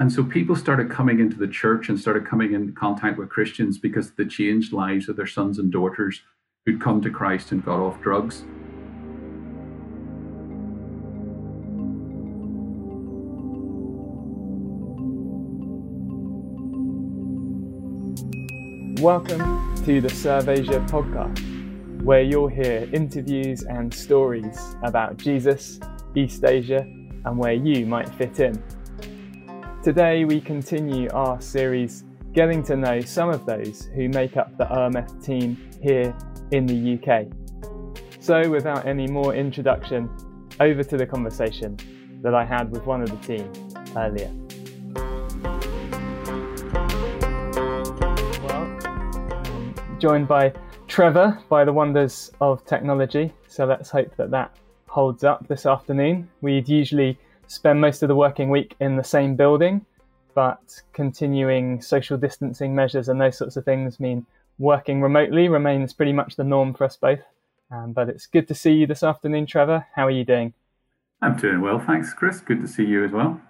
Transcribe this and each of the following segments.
And so people started coming into the church and started coming in contact with Christians because the changed lives of their sons and daughters who'd come to Christ and got off drugs. Welcome to the Serve Asia podcast, where you'll hear interviews and stories about Jesus, East Asia, and where you might fit in. Today, we continue our series getting to know some of those who make up the OMF team here in the UK. So, without any more introduction, over to the conversation that I had with one of the team earlier. Well, joined by Trevor by the wonders of technology. So let's hope that that holds up this afternoon. We'd usually spend most of the working week in the same building, but continuing social distancing measures and those sorts of things mean working remotely remains pretty much the norm for us both. Um, but it's good to see you this afternoon, Trevor. How are you doing? I'm doing well, thanks, Chris. Good to see you as well.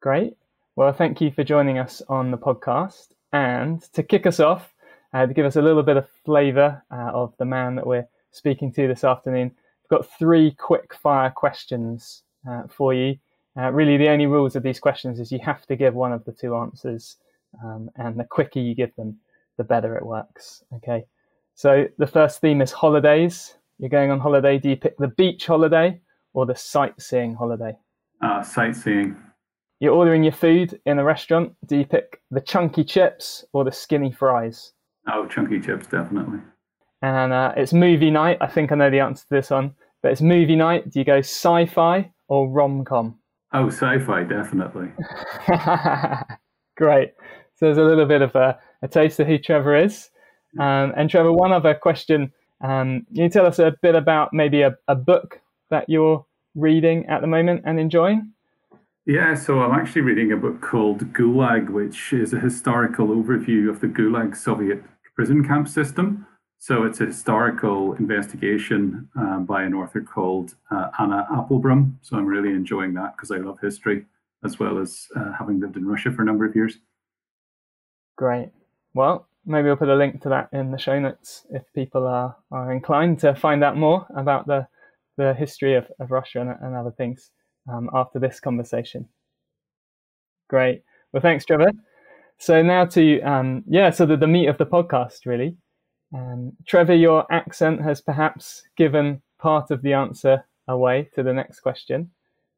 Great. Well, thank you for joining us on the podcast. And to kick us off, uh, to give us a little bit of flavour uh, of the man that we're speaking to this afternoon. I've got three quick fire questions uh, for you. Uh, really, the only rules of these questions is you have to give one of the two answers, um, and the quicker you give them, the better it works. Okay. So the first theme is holidays. You're going on holiday. Do you pick the beach holiday or the sightseeing holiday? Uh, sightseeing. You're ordering your food in a restaurant. Do you pick the chunky chips or the skinny fries? Oh, chunky chips, definitely. And uh, it's movie night. I think I know the answer to this one, but it's movie night. Do you go sci-fi or rom-com? Oh, sci-fi, definitely. Great. So there's a little bit of a, a taste of who Trevor is. Um, and Trevor, one other question. Um, can you tell us a bit about maybe a, a book that you're reading at the moment and enjoying? Yeah, so I'm actually reading a book called Gulag, which is a historical overview of the Gulag Soviet prison camp system. So it's a historical investigation um, by an author called uh, Anna Applebaum. So I'm really enjoying that because I love history as well as uh, having lived in Russia for a number of years. Great. Well, maybe I'll put a link to that in the show notes if people are, are inclined to find out more about the, the history of, of Russia and, and other things um, after this conversation. Great. Well, thanks, Trevor. So now to um, yeah, so the, the meat of the podcast really. Um, Trevor, your accent has perhaps given part of the answer away to the next question,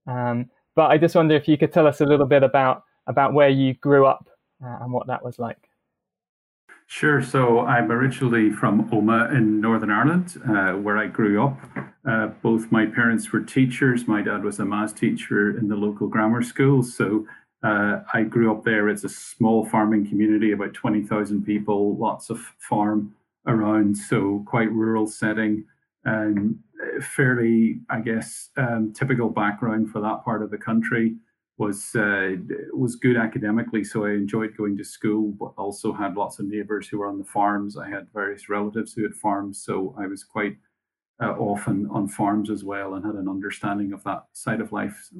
um, but I just wonder if you could tell us a little bit about about where you grew up uh, and what that was like. Sure. So I'm originally from Omagh in Northern Ireland, uh, where I grew up. Uh, both my parents were teachers. My dad was a maths teacher in the local grammar school. So uh, I grew up there. It's a small farming community, about 20,000 people, lots of farm around. So quite rural setting and fairly, I guess, um, typical background for that part of the country was uh, was good academically, so I enjoyed going to school, but also had lots of neighbours who were on the farms. I had various relatives who had farms, so I was quite uh, often on farms as well, and had an understanding of that side of life.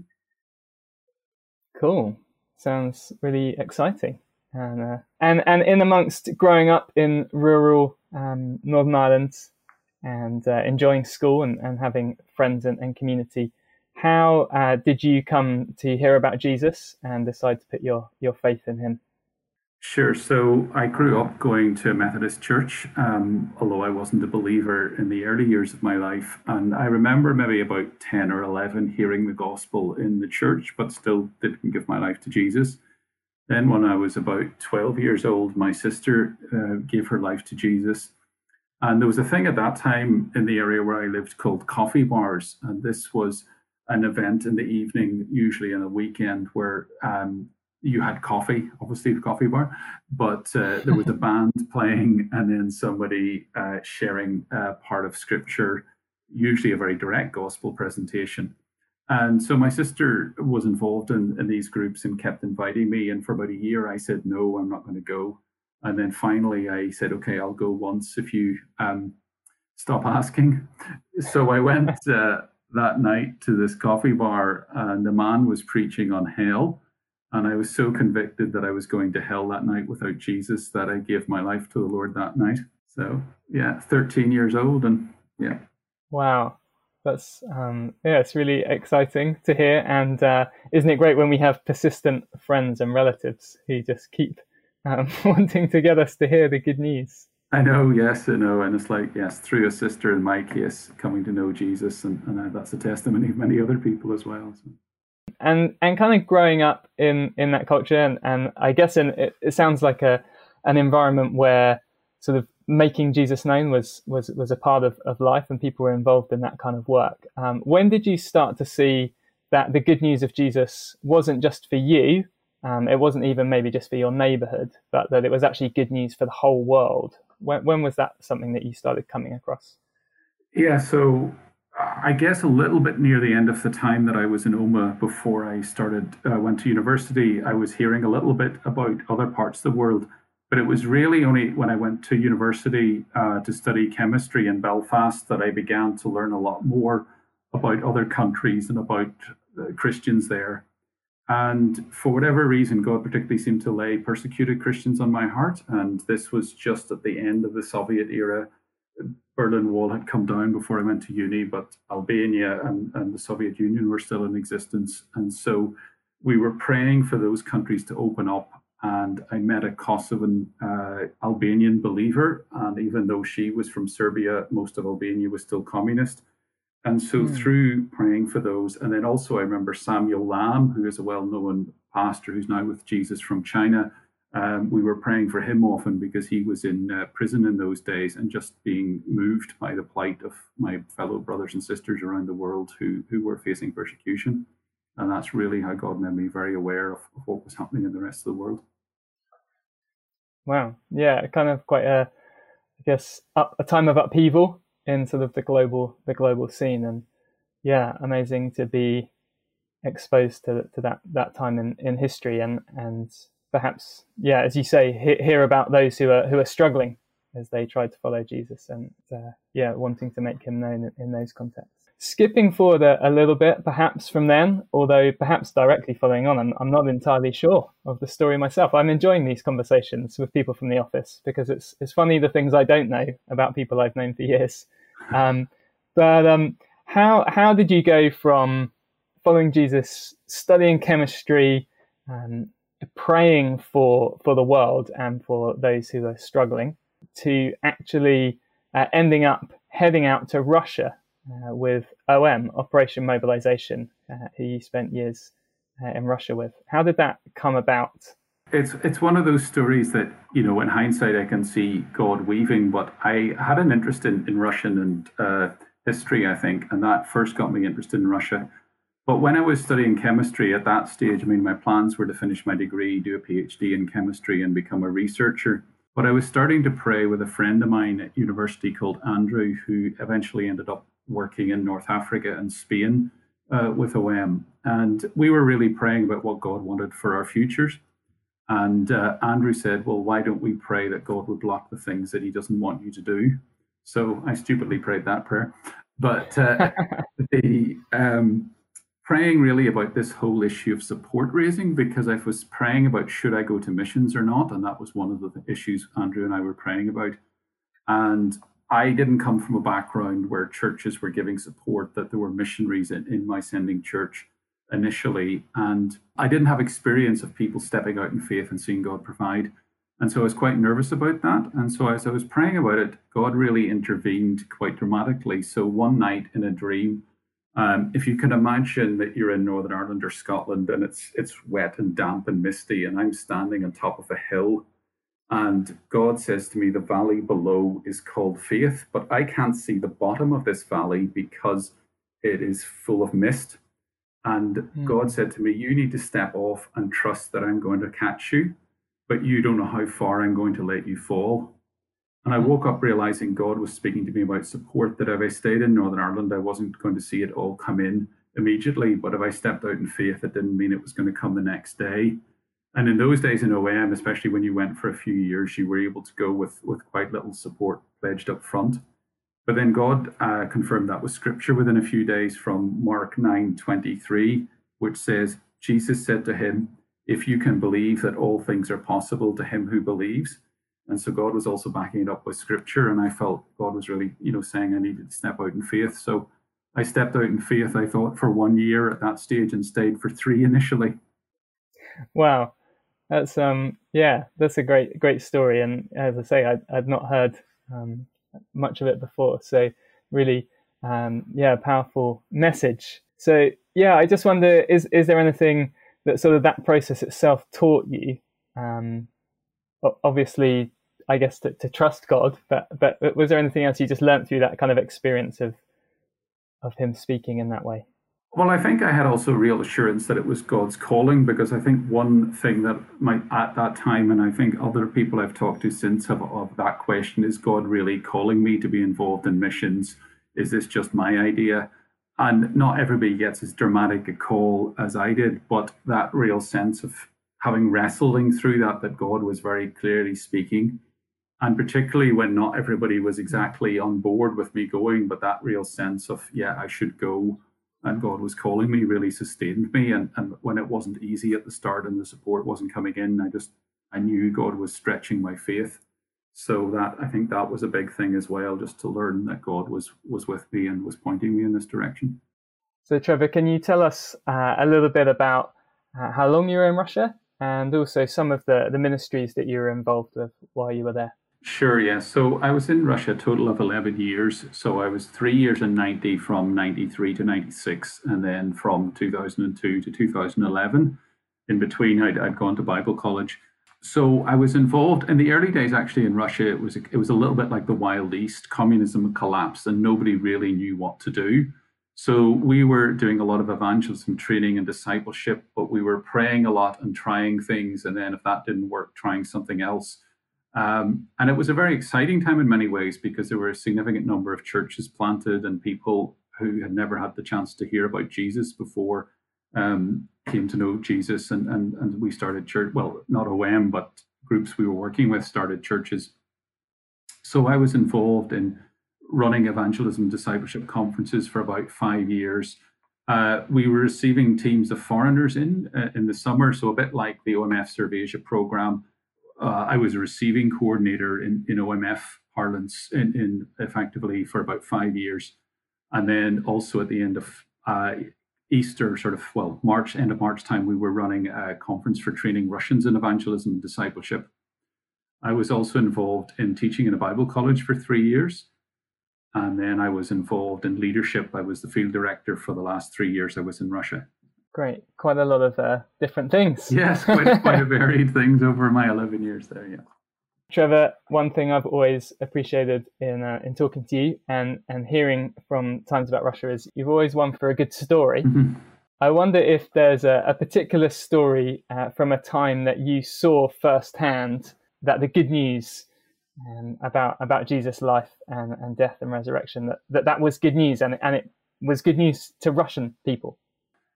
Cool, sounds really exciting, and uh, and and in amongst growing up in rural um, Northern Ireland and uh, enjoying school and, and having friends and, and community how uh, did you come to hear about Jesus and decide to put your, your faith in him? Sure. So I grew up going to a Methodist church, um, although I wasn't a believer in the early years of my life. And I remember maybe about 10 or 11 hearing the gospel in the church, but still didn't give my life to Jesus. Then, when I was about 12 years old, my sister uh, gave her life to Jesus. And there was a thing at that time in the area where I lived called coffee bars. And this was an event in the evening, usually on a weekend, where um, you had coffee, obviously the coffee bar, but uh, there was a band playing and then somebody uh, sharing part of scripture, usually a very direct gospel presentation. And so my sister was involved in, in these groups and kept inviting me. And for about a year, I said, no, I'm not going to go. And then finally, I said, okay, I'll go once if you um, stop asking. So I went. Uh, that night to this coffee bar, and the man was preaching on hell. And I was so convicted that I was going to hell that night without Jesus that I gave my life to the Lord that night. So, yeah, 13 years old. And yeah. Wow. That's, um, yeah, it's really exciting to hear. And uh, isn't it great when we have persistent friends and relatives who just keep um, wanting to get us to hear the good news? I know, yes, I know. And it's like, yes, through a sister in my case, coming to know Jesus. And, and uh, that's a testimony of many other people as well. So. And and kind of growing up in, in that culture, and, and I guess in, it, it sounds like a an environment where sort of making Jesus known was was was a part of, of life, and people were involved in that kind of work. Um, when did you start to see that the good news of Jesus wasn't just for you, um, it wasn't even maybe just for your neighborhood, but that it was actually good news for the whole world? When, when was that something that you started coming across? Yeah, so I guess a little bit near the end of the time that I was in Omagh before I started uh, went to university, I was hearing a little bit about other parts of the world, but it was really only when I went to university uh, to study chemistry in Belfast that I began to learn a lot more about other countries and about uh, Christians there. And for whatever reason, God particularly seemed to lay persecuted Christians on my heart. And this was just at the end of the Soviet era. Berlin Wall had come down before I went to uni, but Albania and, and the Soviet Union were still in existence. And so we were praying for those countries to open up. And I met a Kosovan uh, Albanian believer. And even though she was from Serbia, most of Albania was still communist. And so mm. through praying for those, and then also I remember Samuel Lamb, who is a well-known pastor who's now with Jesus from China. Um, we were praying for him often because he was in uh, prison in those days and just being moved by the plight of my fellow brothers and sisters around the world who, who were facing persecution. And that's really how God made me very aware of, of what was happening in the rest of the world. Wow. Yeah, kind of quite a, I guess, up, a time of upheaval in sort of the global the global scene. And yeah amazing to be exposed to to that that time in, in history. And and perhaps yeah as you say he, hear about those who are who are struggling as they try to follow Jesus and uh, yeah wanting to make him known in, in those contexts skipping forward a, a, little bit perhaps from then although perhaps directly following on I'm, I'm not entirely sure of the story myself. I'm enjoying these conversations with people from the office because it's it's funny the things i don't know about people i've known for years. Um, but um, how how did you go from following jesus studying chemistry um, praying for for the world and for those who are struggling to actually uh, ending up heading out to russia uh, with OM, Operation Mobilization, uh, who you spent years uh, in Russia with. How did that come about? It's it's one of those stories that you know, in hindsight, I can see God weaving. But I had an interest in in Russian and uh, history, I think, and that first got me interested in Russia. But when I was studying chemistry at that stage, I mean, my plans were to finish my degree, do a PhD in chemistry, and become a researcher. But I was starting to pray with a friend of mine at university called Andrew, who eventually ended up working in North Africa and Spain uh, with OM. And we were really praying about what God wanted for our futures. And uh, Andrew said, Well, why don't we pray that God would block the things that he doesn't want you to do? So I stupidly prayed that prayer. But uh, the um, praying really about this whole issue of support raising, because I was praying about should I go to missions or not? And that was one of the issues Andrew and I were praying about. And I didn't come from a background where churches were giving support, that there were missionaries in, in my sending church initially. And I didn't have experience of people stepping out in faith and seeing God provide. And so I was quite nervous about that. And so as I was praying about it, God really intervened quite dramatically. So one night in a dream, um, if you can imagine that you're in Northern Ireland or Scotland and it's it's wet and damp and misty, and I'm standing on top of a hill and God says to me, The valley below is called faith, but I can't see the bottom of this valley because it is full of mist. And mm. God said to me, You need to step off and trust that I'm going to catch you, but you don't know how far I'm going to let you fall. And I hmm. woke up realizing God was speaking to me about support, that if I stayed in Northern Ireland, I wasn't going to see it all come in immediately. But if I stepped out in faith, it didn't mean it was going to come the next day. And in those days in OM, especially when you went for a few years, you were able to go with, with quite little support pledged up front. But then God uh, confirmed that with scripture within a few days from Mark 9 23, which says, Jesus said to him, if you can believe that all things are possible to him who believes. And so God was also backing it up with scripture. And I felt God was really, you know, saying I needed to step out in faith. So I stepped out in faith, I thought, for one year at that stage and stayed for three initially. Wow. That's um yeah, that's a great great story. And as I say, I, I'd not heard um, much of it before. So really um, yeah, powerful message. So yeah, I just wonder is is there anything that sort of that process itself taught you? Um, obviously, I guess to, to trust God, but but was there anything else you just learned through that kind of experience of of Him speaking in that way? Well, I think I had also real assurance that it was God's calling because I think one thing that might at that time, and I think other people I've talked to since have of that question is God really calling me to be involved in missions? Is this just my idea? And not everybody gets as dramatic a call as I did, but that real sense of having wrestling through that, that God was very clearly speaking. And particularly when not everybody was exactly on board with me going, but that real sense of, yeah, I should go and God was calling me really sustained me. And, and when it wasn't easy at the start and the support wasn't coming in, I just, I knew God was stretching my faith so that i think that was a big thing as well just to learn that god was was with me and was pointing me in this direction so trevor can you tell us uh, a little bit about uh, how long you were in russia and also some of the the ministries that you were involved with while you were there Sure, yes. So I was in Russia a total of 11 years. So I was three years in 90 from 93 to 96, and then from 2002 to 2011. In between, I'd, I'd gone to Bible college so I was involved in the early days. Actually, in Russia, it was it was a little bit like the Wild East. Communism collapsed, and nobody really knew what to do. So we were doing a lot of evangelism training and discipleship, but we were praying a lot and trying things, and then if that didn't work, trying something else. Um, and it was a very exciting time in many ways because there were a significant number of churches planted and people who had never had the chance to hear about Jesus before um, came to know Jesus, and, and and we started church. Well, not OM, but groups we were working with started churches. So I was involved in running evangelism discipleship conferences for about five years. Uh, we were receiving teams of foreigners in uh, in the summer, so a bit like the OMF Serve Asia program. Uh, I was a receiving coordinator in, in OMF parlance in, in effectively for about five years. And then also at the end of uh, Easter, sort of, well, March, end of March time, we were running a conference for training Russians in evangelism and discipleship. I was also involved in teaching in a Bible college for three years. And then I was involved in leadership. I was the field director for the last three years I was in Russia. Great. Quite a lot of uh, different things. Yes, quite, quite a varied things over my 11 years there, yeah. Trevor, one thing I've always appreciated in uh, in talking to you and and hearing from Times About Russia is you've always won for a good story. Mm-hmm. I wonder if there's a, a particular story uh, from a time that you saw firsthand that the good news um, about about Jesus' life and, and death and resurrection that, that that was good news and and it was good news to Russian people.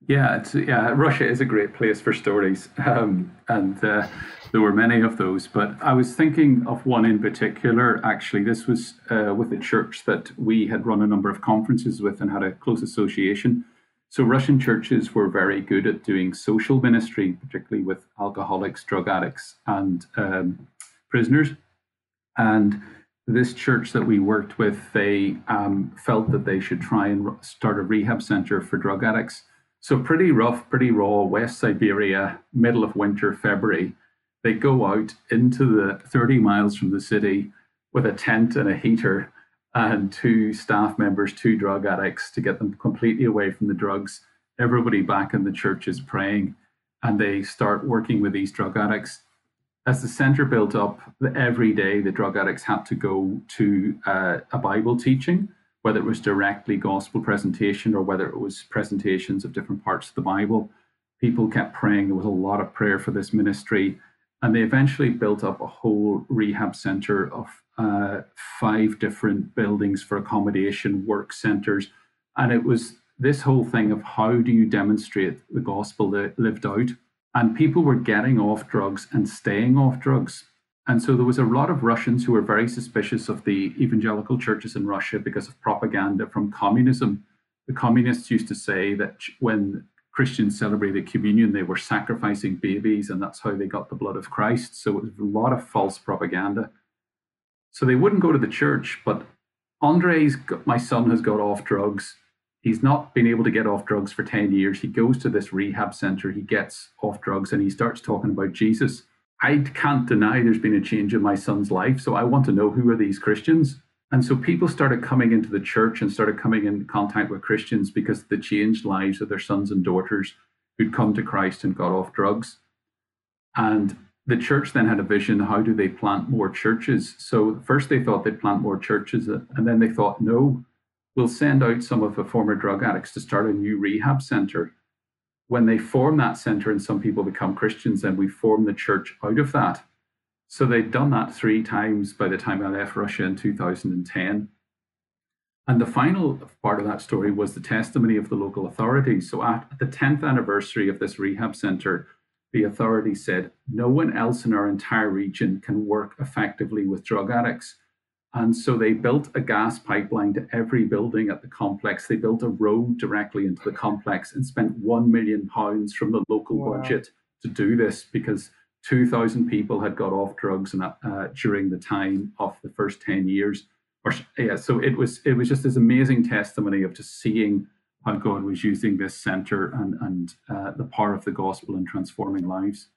Yeah, yeah. Russia is a great place for stories, um, and uh, there were many of those. But I was thinking of one in particular. Actually, this was uh, with a church that we had run a number of conferences with and had a close association. So Russian churches were very good at doing social ministry, particularly with alcoholics, drug addicts, and um, prisoners. And this church that we worked with, they um, felt that they should try and start a rehab center for drug addicts so pretty rough, pretty raw, West Siberia, middle of winter, February. They go out into the 30 miles from the city with a tent and a heater and two staff members, two drug addicts to get them completely away from the drugs. Everybody back in the church is praying and they start working with these drug addicts. As the center built up, every day the drug addicts had to go to uh, a Bible teaching whether it was directly gospel presentation or whether it was presentations of different parts of the Bible. People kept praying. There was a lot of prayer for this ministry. And they eventually built up a whole rehab center of uh, five different buildings for accommodation, work centers. And it was this whole thing of how do you demonstrate the gospel lived out? And people were getting off drugs and staying off drugs. And so there was a lot of Russians who were very suspicious of the evangelical churches in Russia because of propaganda from communism. The communists used to say that when Christians celebrated communion, they were sacrificing babies, and that's how they got the blood of Christ. So it was a lot of false propaganda. So they wouldn't go to the church, but Andre's, my son, has got off drugs. He's not been able to get off drugs for 10 years. He goes to this rehab center, he gets off drugs, and he starts talking about Jesus. I can't deny there's been a change in my son's life. So I want to know who are these Christians? And so people started coming into the church and started coming in contact with Christians because the changed lives of their sons and daughters who'd come to Christ and got off drugs. And the church then had a vision how do they plant more churches? So first they thought they'd plant more churches, and then they thought, no, we'll send out some of the former drug addicts to start a new rehab center. When they form that center and some people become Christians, then we form the church out of that. So they'd done that three times by the time I left Russia in 2010. And the final part of that story was the testimony of the local authorities. So at the 10th anniversary of this rehab center, the authorities said no one else in our entire region can work effectively with drug addicts. And so they built a gas pipeline to every building at the complex. They built a road directly into the complex and spent 1 million pounds from the local wow. budget to do this because 2,000 people had got off drugs and, uh, during the time of the first 10 years. Or, yeah, so it was it was just this amazing testimony of just seeing how God was using this center and and uh, the power of the gospel in transforming lives.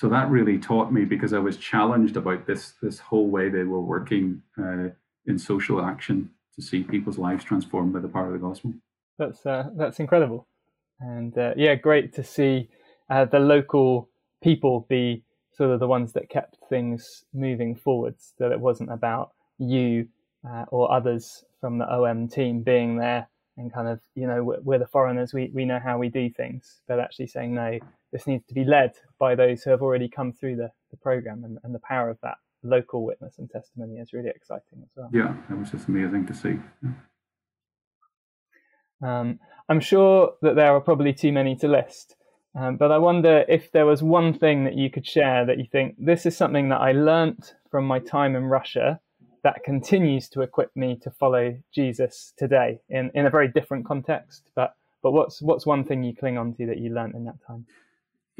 So that really taught me because I was challenged about this this whole way they were working uh, in social action to see people's lives transformed by the power of the gospel. That's uh, that's incredible, and uh, yeah, great to see uh, the local people be sort of the ones that kept things moving forwards. That it wasn't about you uh, or others from the OM team being there and kind of, you know, we're, we're, the foreigners, we, we know how we do things, but actually saying, no, this needs to be led by those who have already come through the, the program and, and the power of that local witness and testimony is really exciting as well. Yeah, it was just amazing to see. Yeah. Um, I'm sure that there are probably too many to list, um, but I wonder if there was one thing that you could share that you think this is something that I learnt from my time in Russia that continues to equip me to follow Jesus today in, in a very different context. But but what's what's one thing you cling on to that you learnt in that time?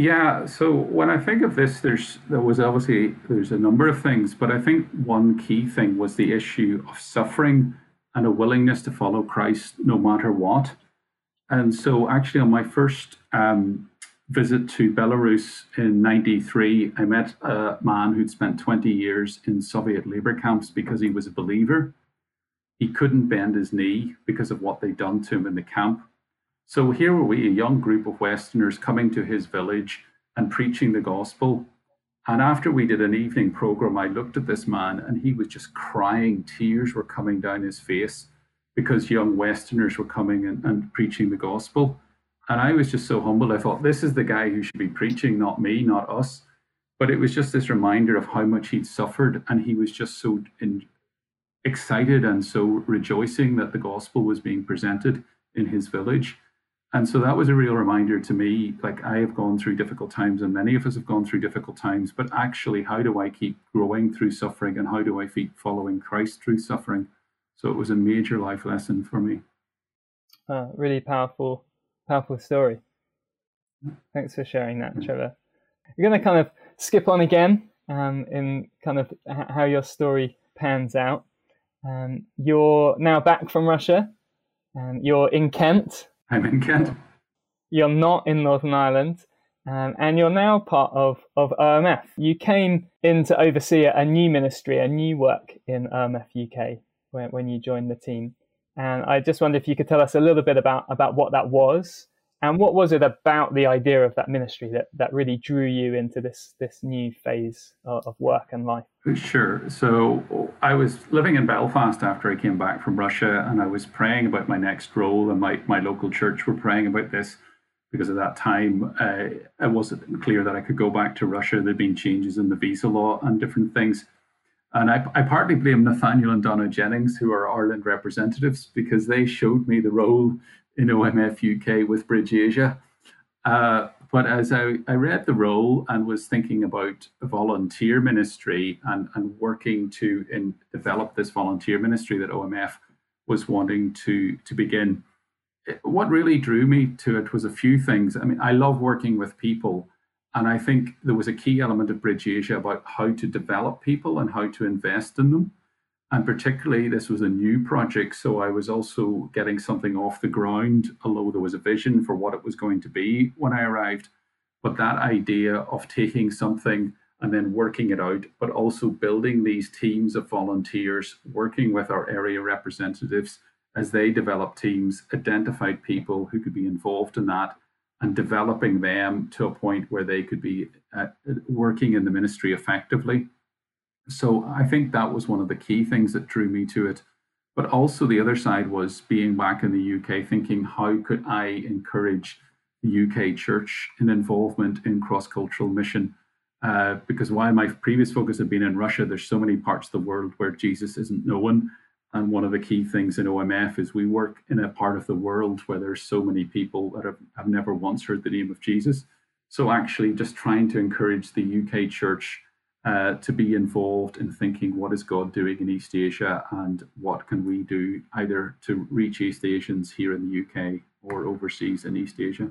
Yeah, so when I think of this, there's there was obviously there's a number of things, but I think one key thing was the issue of suffering and a willingness to follow Christ no matter what. And so, actually, on my first um, visit to Belarus in 93, I met a man who'd spent 20 years in Soviet labor camps because he was a believer. He couldn't bend his knee because of what they'd done to him in the camp. So here were we, a young group of Westerners coming to his village and preaching the gospel. And after we did an evening program, I looked at this man and he was just crying. Tears were coming down his face because young Westerners were coming and, and preaching the gospel. And I was just so humbled. I thought, this is the guy who should be preaching, not me, not us. But it was just this reminder of how much he'd suffered. And he was just so in, excited and so rejoicing that the gospel was being presented in his village. And so that was a real reminder to me like, I have gone through difficult times, and many of us have gone through difficult times. But actually, how do I keep growing through suffering? And how do I keep following Christ through suffering? So it was a major life lesson for me. Uh, really powerful powerful story. Thanks for sharing that, Trevor. We're going to kind of skip on again um, in kind of how your story pans out. Um, you're now back from Russia. Um, you're in Kent. I'm in Kent. You're not in Northern Ireland. Um, and you're now part of, of OMF. You came in to oversee a new ministry, a new work in OMF UK when, when you joined the team. And I just wonder if you could tell us a little bit about, about what that was and what was it about the idea of that ministry that, that really drew you into this, this new phase of, work and life? Sure. So I was living in Belfast after I came back from Russia and I was praying about my next role, and my, my local church were praying about this because at that time uh, it wasn't clear that I could go back to Russia. There'd been changes in the visa law and different things. And I, I partly blame Nathaniel and Donna Jennings, who are Ireland representatives, because they showed me the role in OMF UK with Bridge Asia. Uh, but as I, I read the role and was thinking about volunteer ministry and, and working to in, develop this volunteer ministry that OMF was wanting to, to begin, what really drew me to it was a few things. I mean, I love working with people. And I think there was a key element of Bridge Asia about how to develop people and how to invest in them. And particularly, this was a new project. So I was also getting something off the ground, although there was a vision for what it was going to be when I arrived. But that idea of taking something and then working it out, but also building these teams of volunteers, working with our area representatives as they develop teams, identified people who could be involved in that, and developing them to a point where they could be uh, working in the ministry effectively. So I think that was one of the key things that drew me to it. But also the other side was being back in the UK, thinking how could I encourage the UK church in involvement in cross-cultural mission? Uh, because while my previous focus had been in Russia, there's so many parts of the world where Jesus isn't known. And one of the key things in OMF is we work in a part of the world where there's so many people that have, have never once heard the name of Jesus. So actually just trying to encourage the UK church uh, to be involved in thinking what is God doing in East Asia and what can we do either to reach East Asians here in the UK or overseas in East Asia.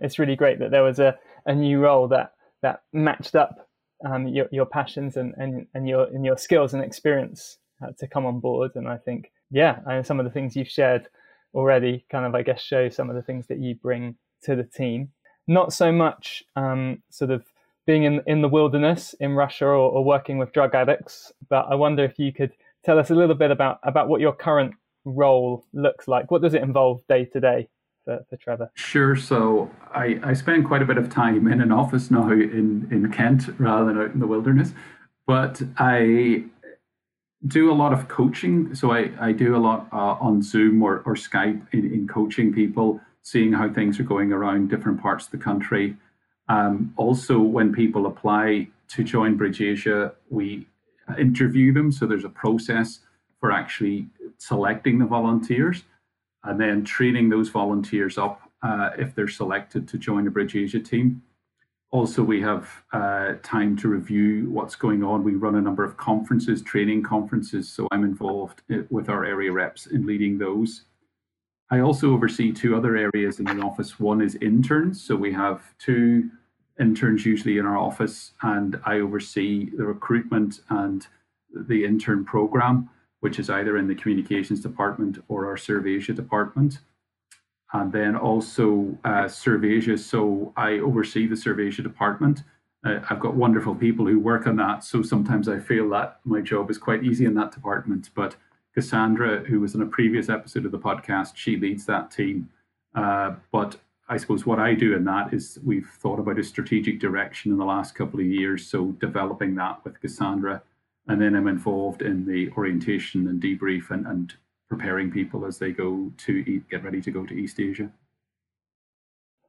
It's really great that there was a, a new role that that matched up um, your, your passions and, and, and your and your skills and experience uh, to come on board. And I think, yeah, and some of the things you've shared already kind of, I guess, show some of the things that you bring to the team. Not so much um, sort of being in, in the wilderness in Russia or, or working with drug addicts, but I wonder if you could tell us a little bit about, about what your current role looks like. What does it involve day to day? For, for Trevor? Sure. So I, I spend quite a bit of time in an office now in, in Kent rather than out in the wilderness. But I do a lot of coaching. So I, I do a lot uh, on Zoom or, or Skype in, in coaching people, seeing how things are going around different parts of the country. Um, also, when people apply to join Bridge Asia, we interview them. So there's a process for actually selecting the volunteers and then training those volunteers up uh, if they're selected to join the Bridge Asia team. Also, we have uh, time to review what's going on. We run a number of conferences, training conferences, so I'm involved uh, with our area reps in leading those. I also oversee two other areas in the office. One is interns, so we have two interns usually in our office, and I oversee the recruitment and the intern program, which is either in the communications department or our Serve Asia department and then also uh, Serve So I oversee the Serve Asia department. Uh, I've got wonderful people who work on that. So sometimes I feel that my job is quite easy in that department. But Cassandra, who was in a previous episode of the podcast, she leads that team. Uh, but I suppose what I do in that is we've thought about a strategic direction in the last couple of years. So developing that with Cassandra. And then I'm involved in the orientation and debrief and, and preparing people as they go to eat, get ready to go to East Asia.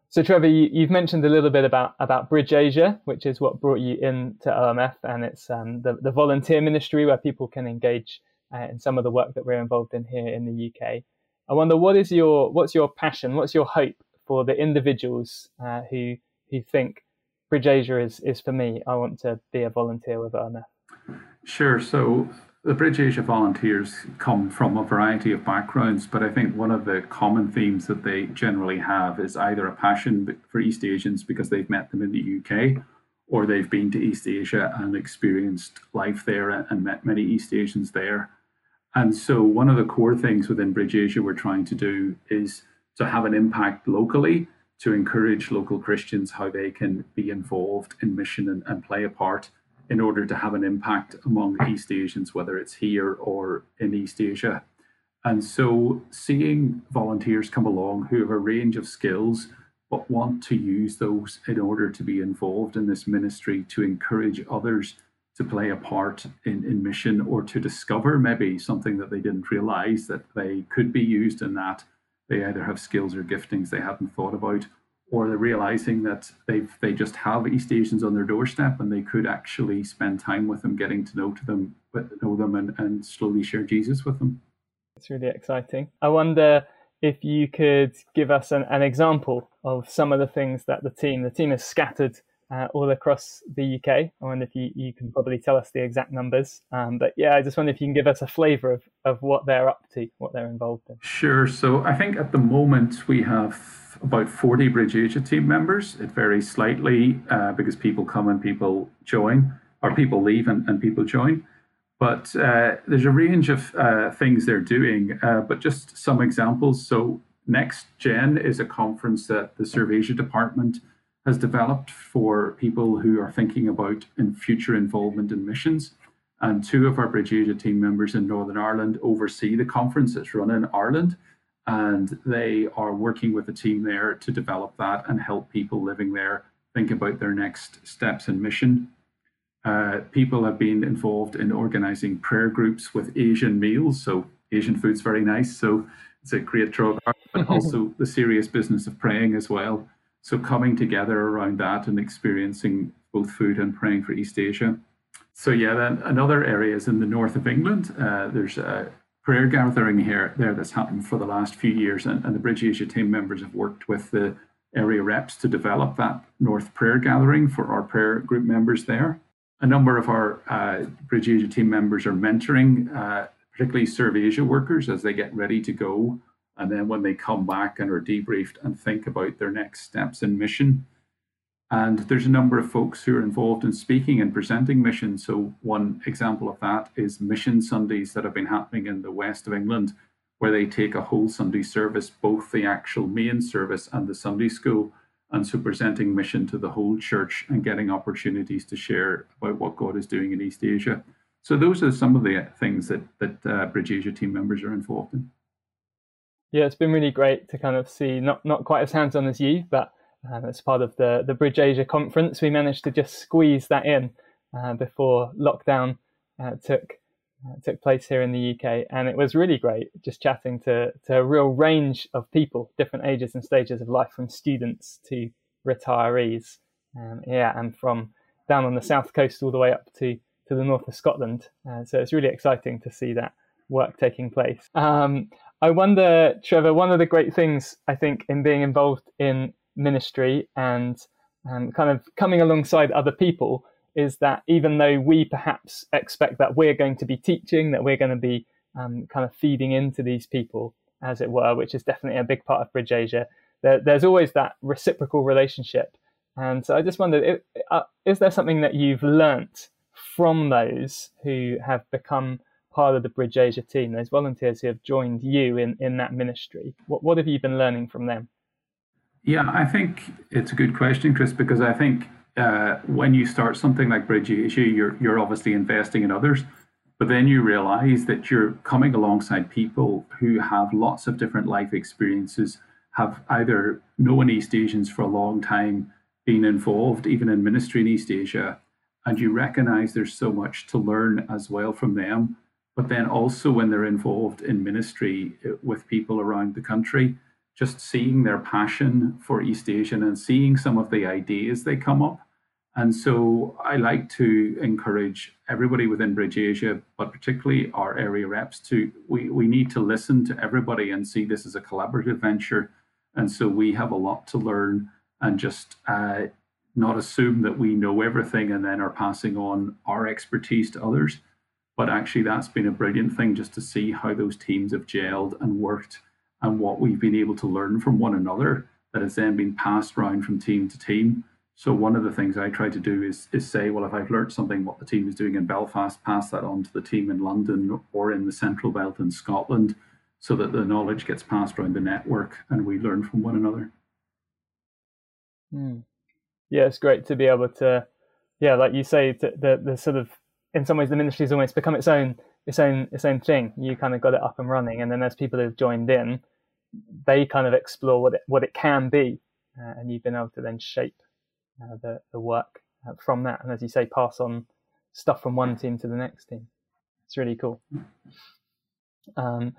So, Trevor, you, have mentioned a little bit about, about Bridge Asia, which is what brought you into OMF, and it's um, the, the volunteer ministry where people can engage uh, in some of the work that we're involved in here in the UK. I wonder what is your what's your passion, what's your hope for the individuals uh, who who think Bridge Asia is is for me. I want to be a volunteer with OMF. Sure. So the Bridge Asia volunteers come from a variety of backgrounds, but I think one of the common themes that they generally have is either a passion for East Asians because they've met them in the UK, or they've been to East Asia and experienced life there and met many East Asians there. And so, one of the core things within Bridge Asia we're trying to do is to have an impact locally to encourage local Christians how they can be involved in mission and, and play a part in order to have an impact among East Asians, whether it's here or in East Asia. And so seeing volunteers come along who have a range of skills but want to use those in order to be involved in this ministry to encourage others to play a part in, in mission or to discover maybe something that they didn't realize that they could be used in that. They either have skills or giftings they hadn't thought about, or they're realizing that they've they just have East Asians on their doorstep and they could actually spend time with them, getting to know to them, but know them, and, and slowly share Jesus with them. It's really exciting. I wonder if you could give us an, an example of some of the things that the team, the team is scattered uh, all across the UK. I wonder if you, you can probably tell us the exact numbers. Um, but yeah, I just wonder if you can give us a flavour of, of what they're up to, what they're involved in. Sure. So I think at the moment we have about 40 Bridge Asia team members. It varies slightly uh, because people come and people join, or people leave and, and people join. But uh, there's a range of uh, things they're doing, uh, but just some examples. So Next Gen is a conference that the Serve Asia department has developed for people who are thinking about in future involvement in missions. And two of our Bridge Asia team members in Northern Ireland oversee the conference that's run in Ireland. And they are working with a the team there to develop that and help people living there think about their next steps in mission. Uh, people have been involved in organizing prayer groups with Asian meals. So Asian food's very nice. So it's a great drug, but also the serious business of praying as well. So coming together around that and experiencing both food and praying for East Asia. So yeah, then another area is in the north of England. Uh, there's a prayer gathering here there that's happened for the last few years, and, and the Bridge Asia team members have worked with the area reps to develop that North prayer gathering for our prayer group members there. A number of our uh, Bridge Asia team members are mentoring, uh, particularly Serve Asia workers as they get ready to go and then when they come back and are debriefed and think about their next steps in mission. And there's a number of folks who are involved in speaking and presenting missions. So, one example of that is Mission Sundays that have been happening in the west of England, where they take a whole Sunday service, both the actual main service and the Sunday school, and so presenting mission to the whole church and getting opportunities to share about what God is doing in East Asia. So, those are some of the things that, that uh, Bridge Asia team members are involved in. Yeah, it's been really great to kind of see not not quite as hands on as you, but um, as part of the the Bridge Asia conference, we managed to just squeeze that in uh, before lockdown uh, took uh, took place here in the UK, and it was really great just chatting to to a real range of people, different ages and stages of life, from students to retirees, um, yeah, and from down on the south coast all the way up to to the north of Scotland. Uh, so it's really exciting to see that work taking place. Um, I wonder, Trevor, one of the great things I think in being involved in ministry and and kind of coming alongside other people is that even though we perhaps expect that we're going to be teaching, that we're going to be um, kind of feeding into these people, as it were, which is definitely a big part of Bridge Asia, there, there's always that reciprocal relationship. And so I just wondered, uh, is there something that you've learnt from those who have become part of the Bridge Asia team, those volunteers who have joined you in, in that ministry. What, what have you been learning from them? Yeah, I think it's a good question, Chris, because I think uh, when you start something like Bridge Asia, you're, you're obviously investing in others, but then you realize that you're coming alongside people who have lots of different life experiences, have either known East Asians for a long time, been involved even in ministry in East Asia, and you recognize there's so much to learn as well from them but then also when they're involved in ministry uh, with people around the country, just seeing their passion for East Asian and seeing some of the ideas they come up. And so I like to encourage everybody within Bridge Asia, but particularly our area reps, to we, we need to listen to everybody and see this as a collaborative venture. And so we have a lot to learn and just uh, not assume that we know everything and then are passing on our expertise to others but actually, that's been a brilliant thing just to see how those teams have gelled and worked and what we've been able to learn from one another that has then been passed around from team to team. So one of the things I try to do is is say, well, if I've learned something what the team is doing in Belfast, pass that on to the team in London or in the Central Belt in Scotland, so that the knowledge gets passed around the network and we learn from one another. Mm. Yeah, it's great to be able to, yeah, like you say, the the sort of in some ways the ministry has almost become its own its own its own thing. You kind of got it up and running, and then as people have joined in, they kind of explore what it what it can be, uh, and you've been able to then shape uh, the the work uh, from that, and as you say, pass on stuff from one team to the next team. It's really cool. Um,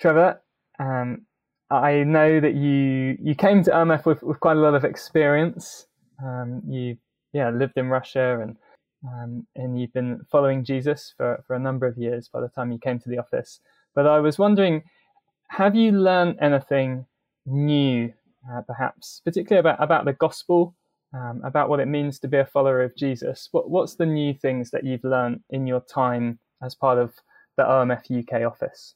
Trevor, um, I know that you you came to OMF with, with quite a lot of experience. Um, you yeah lived in Russia and um, and you've been following Jesus for, for a number of years by the time you came to the office. But I was wondering, have you learned anything new, uh, perhaps, particularly about, about the gospel um, about what it means to be a follower of Jesus. What, what's the new things that you've learned in your time as part of the OMF UK office?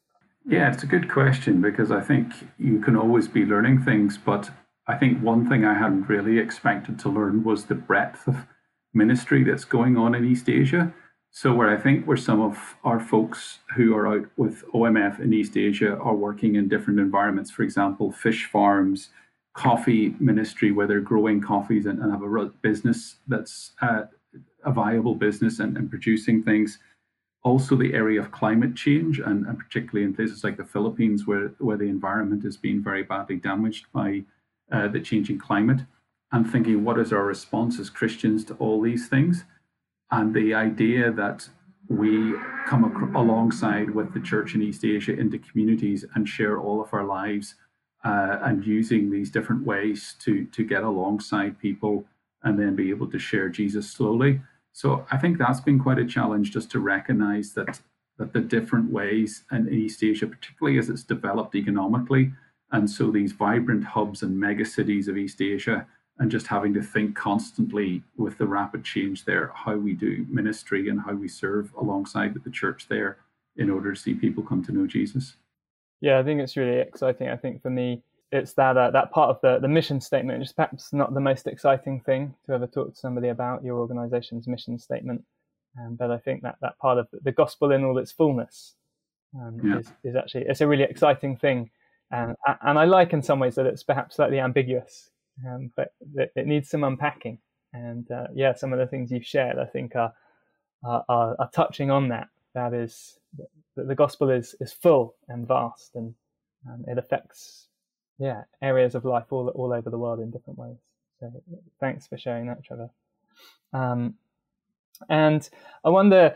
Yeah, it's a good question because I think you can always be learning things, but I think one thing I hadn't really expected to learn was the breadth of ministry that's going on in East Asia. So, where I think where some of our folks who are out with OMF in East Asia are working in different environments, for example, fish farms, coffee ministry, where they're growing coffees and, and have a business that's uh, a viable business and, and, producing things. Also, the area of climate change, and, and, particularly in places like the Philippines, where, where the environment has been very badly damaged by uh, the changing climate, and thinking what is our response as Christians to all these things. And the idea that we come ac- alongside with the church in East Asia into communities and share all of our lives uh, and using these different ways to to get alongside people and then be able to share Jesus slowly. So I think that's been quite a challenge just to recognize that that the different ways in East Asia, particularly as it's developed economically, and so these vibrant hubs and mega cities of East Asia, and just having to think constantly with the rapid change there, how we do ministry and how we serve alongside with the church there in order to see people come to know Jesus. Yeah, I think it's really exciting. I think for me, it's that uh, that part of the, the mission statement, which is perhaps not the most exciting thing to ever talk to somebody about your organization's mission statement. Um, but I think that that part of the gospel in all its fullness um, yeah. is, is actually it's a really exciting thing. And, and I like in some ways that it's perhaps slightly ambiguous, um, but it, it, needs some unpacking. And uh, yeah, some of the things you've shared, I think, are, are, are touching on that. That is that the gospel is is full and vast, and um, it affects yeah areas of life all all over the world in different ways. So thanks for sharing that, Trevor. Um, and I wonder.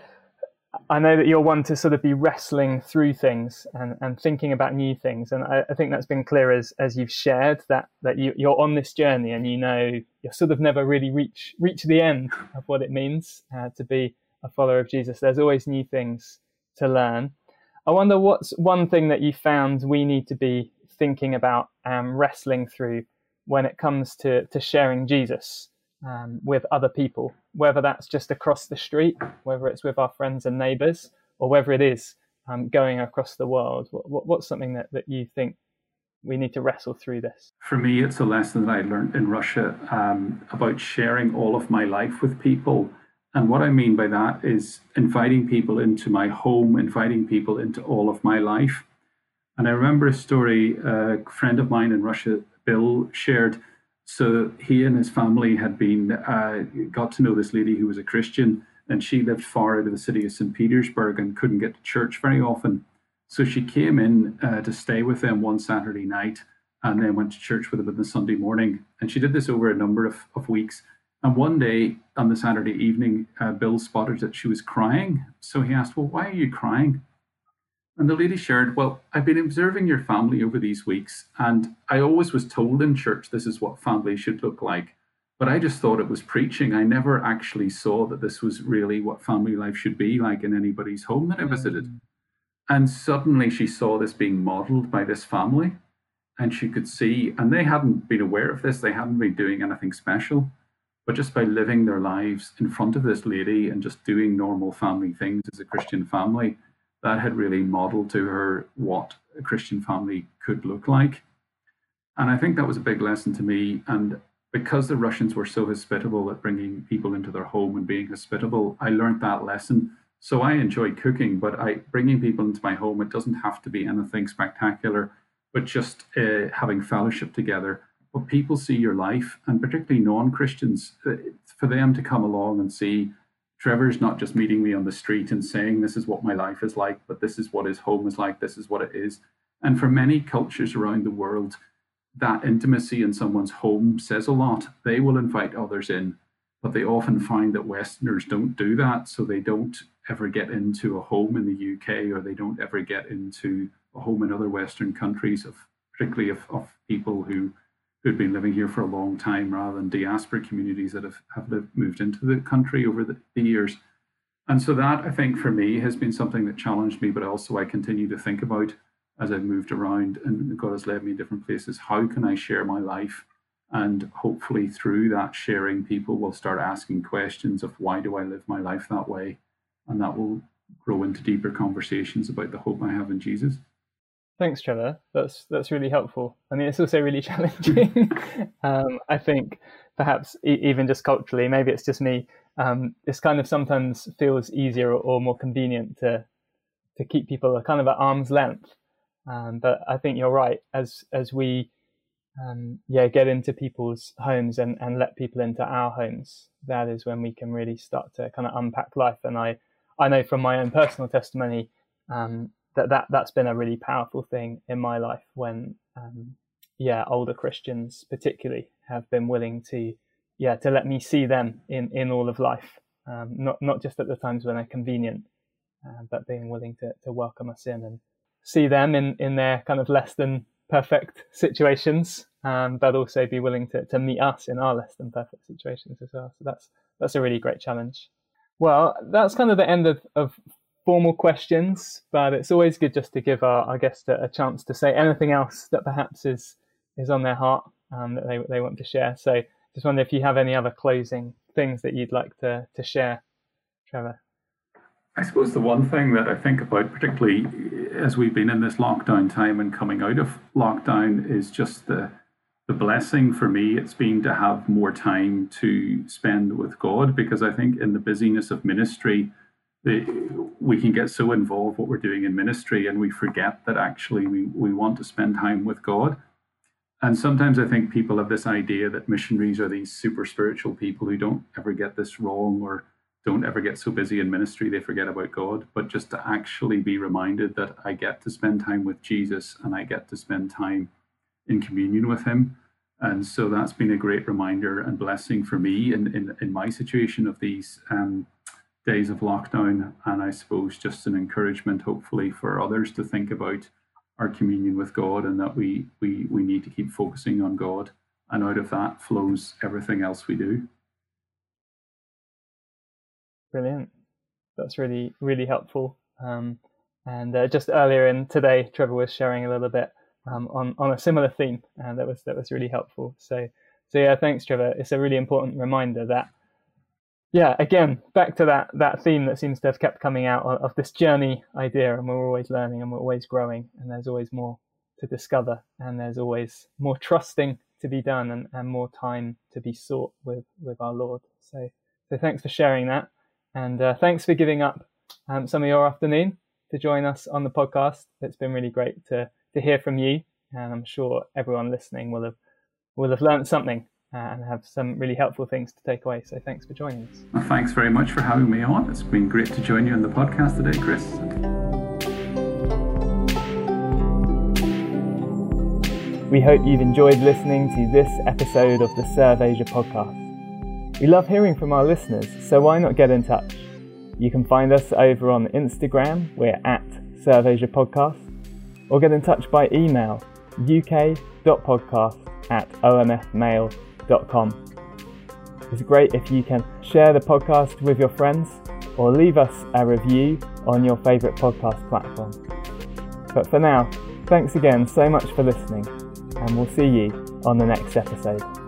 I know that you're one to sort of be wrestling through things and, and thinking about new things, and I, I think that's been clear as as you've shared that that you, you're on this journey and you know you'll sort of never really reach reach the end of what it means uh, to be a follower of Jesus. There's always new things to learn. I wonder what's one thing that you found we need to be thinking about and wrestling through when it comes to, to sharing Jesus um, with other people, whether that's just across the street, whether it's with our friends and neighbors, or whether it is um, going across the world. What, what, what's something that, that you think we need to wrestle through this? For me, it's a lesson that I learned in Russia um, about sharing all of my life with people and what I mean by that is inviting people into my home, inviting people into all of my life. And I remember a story a friend of mine in Russia, Bill, shared. So he and his family had been uh, got to know this lady who was a Christian, and she lived far out of the city of St. Petersburg and couldn't get to church very often. So she came in uh, to stay with them one Saturday night and then went to church with them on the Sunday morning. And she did this over a number of, of weeks. And one day on the Saturday evening, uh, Bill spotted that she was crying. So he asked, Well, why are you crying? And the lady shared, Well, I've been observing your family over these weeks, and I always was told in church this is what family should look like. But I just thought it was preaching. I never actually saw that this was really what family life should be like in anybody's home that I visited. Mm. And suddenly she saw this being modeled by this family, and she could see, and they hadn't been aware of this, they hadn't been doing anything special but just by living their lives in front of this lady and just doing normal family things as a Christian family, that had really modeled to her what a Christian family could look like. And I think that was a big lesson to me. And because the Russians were so hospitable at bringing people into their home and being hospitable, I learned that lesson. So I enjoy cooking, but I bringing people into my home. It doesn't have to be anything spectacular, but just uh, having fellowship together but people see your life, and particularly non Christians, uh, for them to come along and see Trevor's not just meeting me on the street and saying, This is what my life is like, but this is what his home is like, this is what it is. And for many cultures around the world, that intimacy in someone's home says a lot. They will invite others in, but they often find that Westerners don't do that. So they don't ever get into a home in the UK or they don't ever get into a home in other Western countries, of particularly of, of people who who'd been living here for a long time rather than diaspora communities that have, have lived, moved into the country over the, the years. And so that I think for me has been something that challenged me, but also I continue to think about as I've moved around and God has led me in different places. How can I share my life And hopefully, through that sharing, people will start asking questions of why do I live my life that way? And that will grow into deeper conversations about the hope I have in Jesus. Thanks, Trevor. That's that's really helpful. I mean, it's also really challenging. um, I think perhaps e- even just culturally, maybe it's just me. Um, this kind of sometimes feels easier or, or, more convenient to to keep people kind of at arm's length. Um, but I think you're right. As as we um, yeah get into people's homes and, and let people into our homes, that is when we can really start to kind of unpack life. And I I know from my own personal testimony um, that that that's been a really powerful thing in my life when um, yeah older Christians particularly have been willing to yeah to let me see them in in all of life. Um, not not just at the times when they're convenient uh, but being willing to to welcome us in and see them in in their kind of less than perfect situations um, but also be willing to to meet us in our less than perfect situations as well. So that's that's a really great challenge. Well that's kind of the end of, of formal questions, but it's always good just to give our, our guests a, a, chance to say anything else that perhaps is is on their heart um, that they they want to share. So just wonder if you have any other closing things that you'd like to to share, Trevor. I suppose the one thing that I think about, particularly as we've been in this lockdown time and coming out of lockdown, is just the the blessing for me it's been to have more time to spend with God because I think in the busyness of ministry we can get so involved what we're doing in ministry and we forget that actually we, we want to spend time with God. And sometimes I think people have this idea that missionaries are these super spiritual people who don't ever get this wrong or don't ever get so busy in ministry they forget about God. But just to actually be reminded that I get to spend time with Jesus and I get to spend time in communion with Him. And so that's been a great reminder and blessing for me in, in, in my situation of these um, days of lockdown, and I suppose just an encouragement, hopefully, for others to think about our communion with God and that we we we need to keep focusing on God, and out of that flows everything else we do. Brilliant. That's really really helpful. Um, and uh, just earlier in today, Trevor was sharing a little bit um, on on a similar theme, and that was that was really helpful. So so yeah, thanks, Trevor. It's a really important reminder that yeah, again, back to that that theme that seems to have kept coming out of, of this journey idea, and we're always learning and we're always growing, and there's always more to discover, and there's always more trusting to be done, and, and more time to be sought with with our Lord. So, so thanks for sharing that, and uh, thanks for giving up um, some of your afternoon to join us on the podcast. It's been really great to to hear from you, and I'm sure everyone listening will have will have learned something Uh, and have some really helpful things to take away. So thanks for joining us. Well, thanks very much for having me on. It's been great to join you on the podcast today, Chris. We hope you've enjoyed listening to this episode of the Serve Asia podcast. We love hearing from our listeners, so why not get in touch? You can find us over on Instagram, we're at Serve Asia Podcast, or get in touch by email uk.podcast at omfmail.com it's great if you can share the podcast with your friends or leave us a review on your favourite podcast platform. But for now, thanks again so much for listening, and we'll see you on the next episode.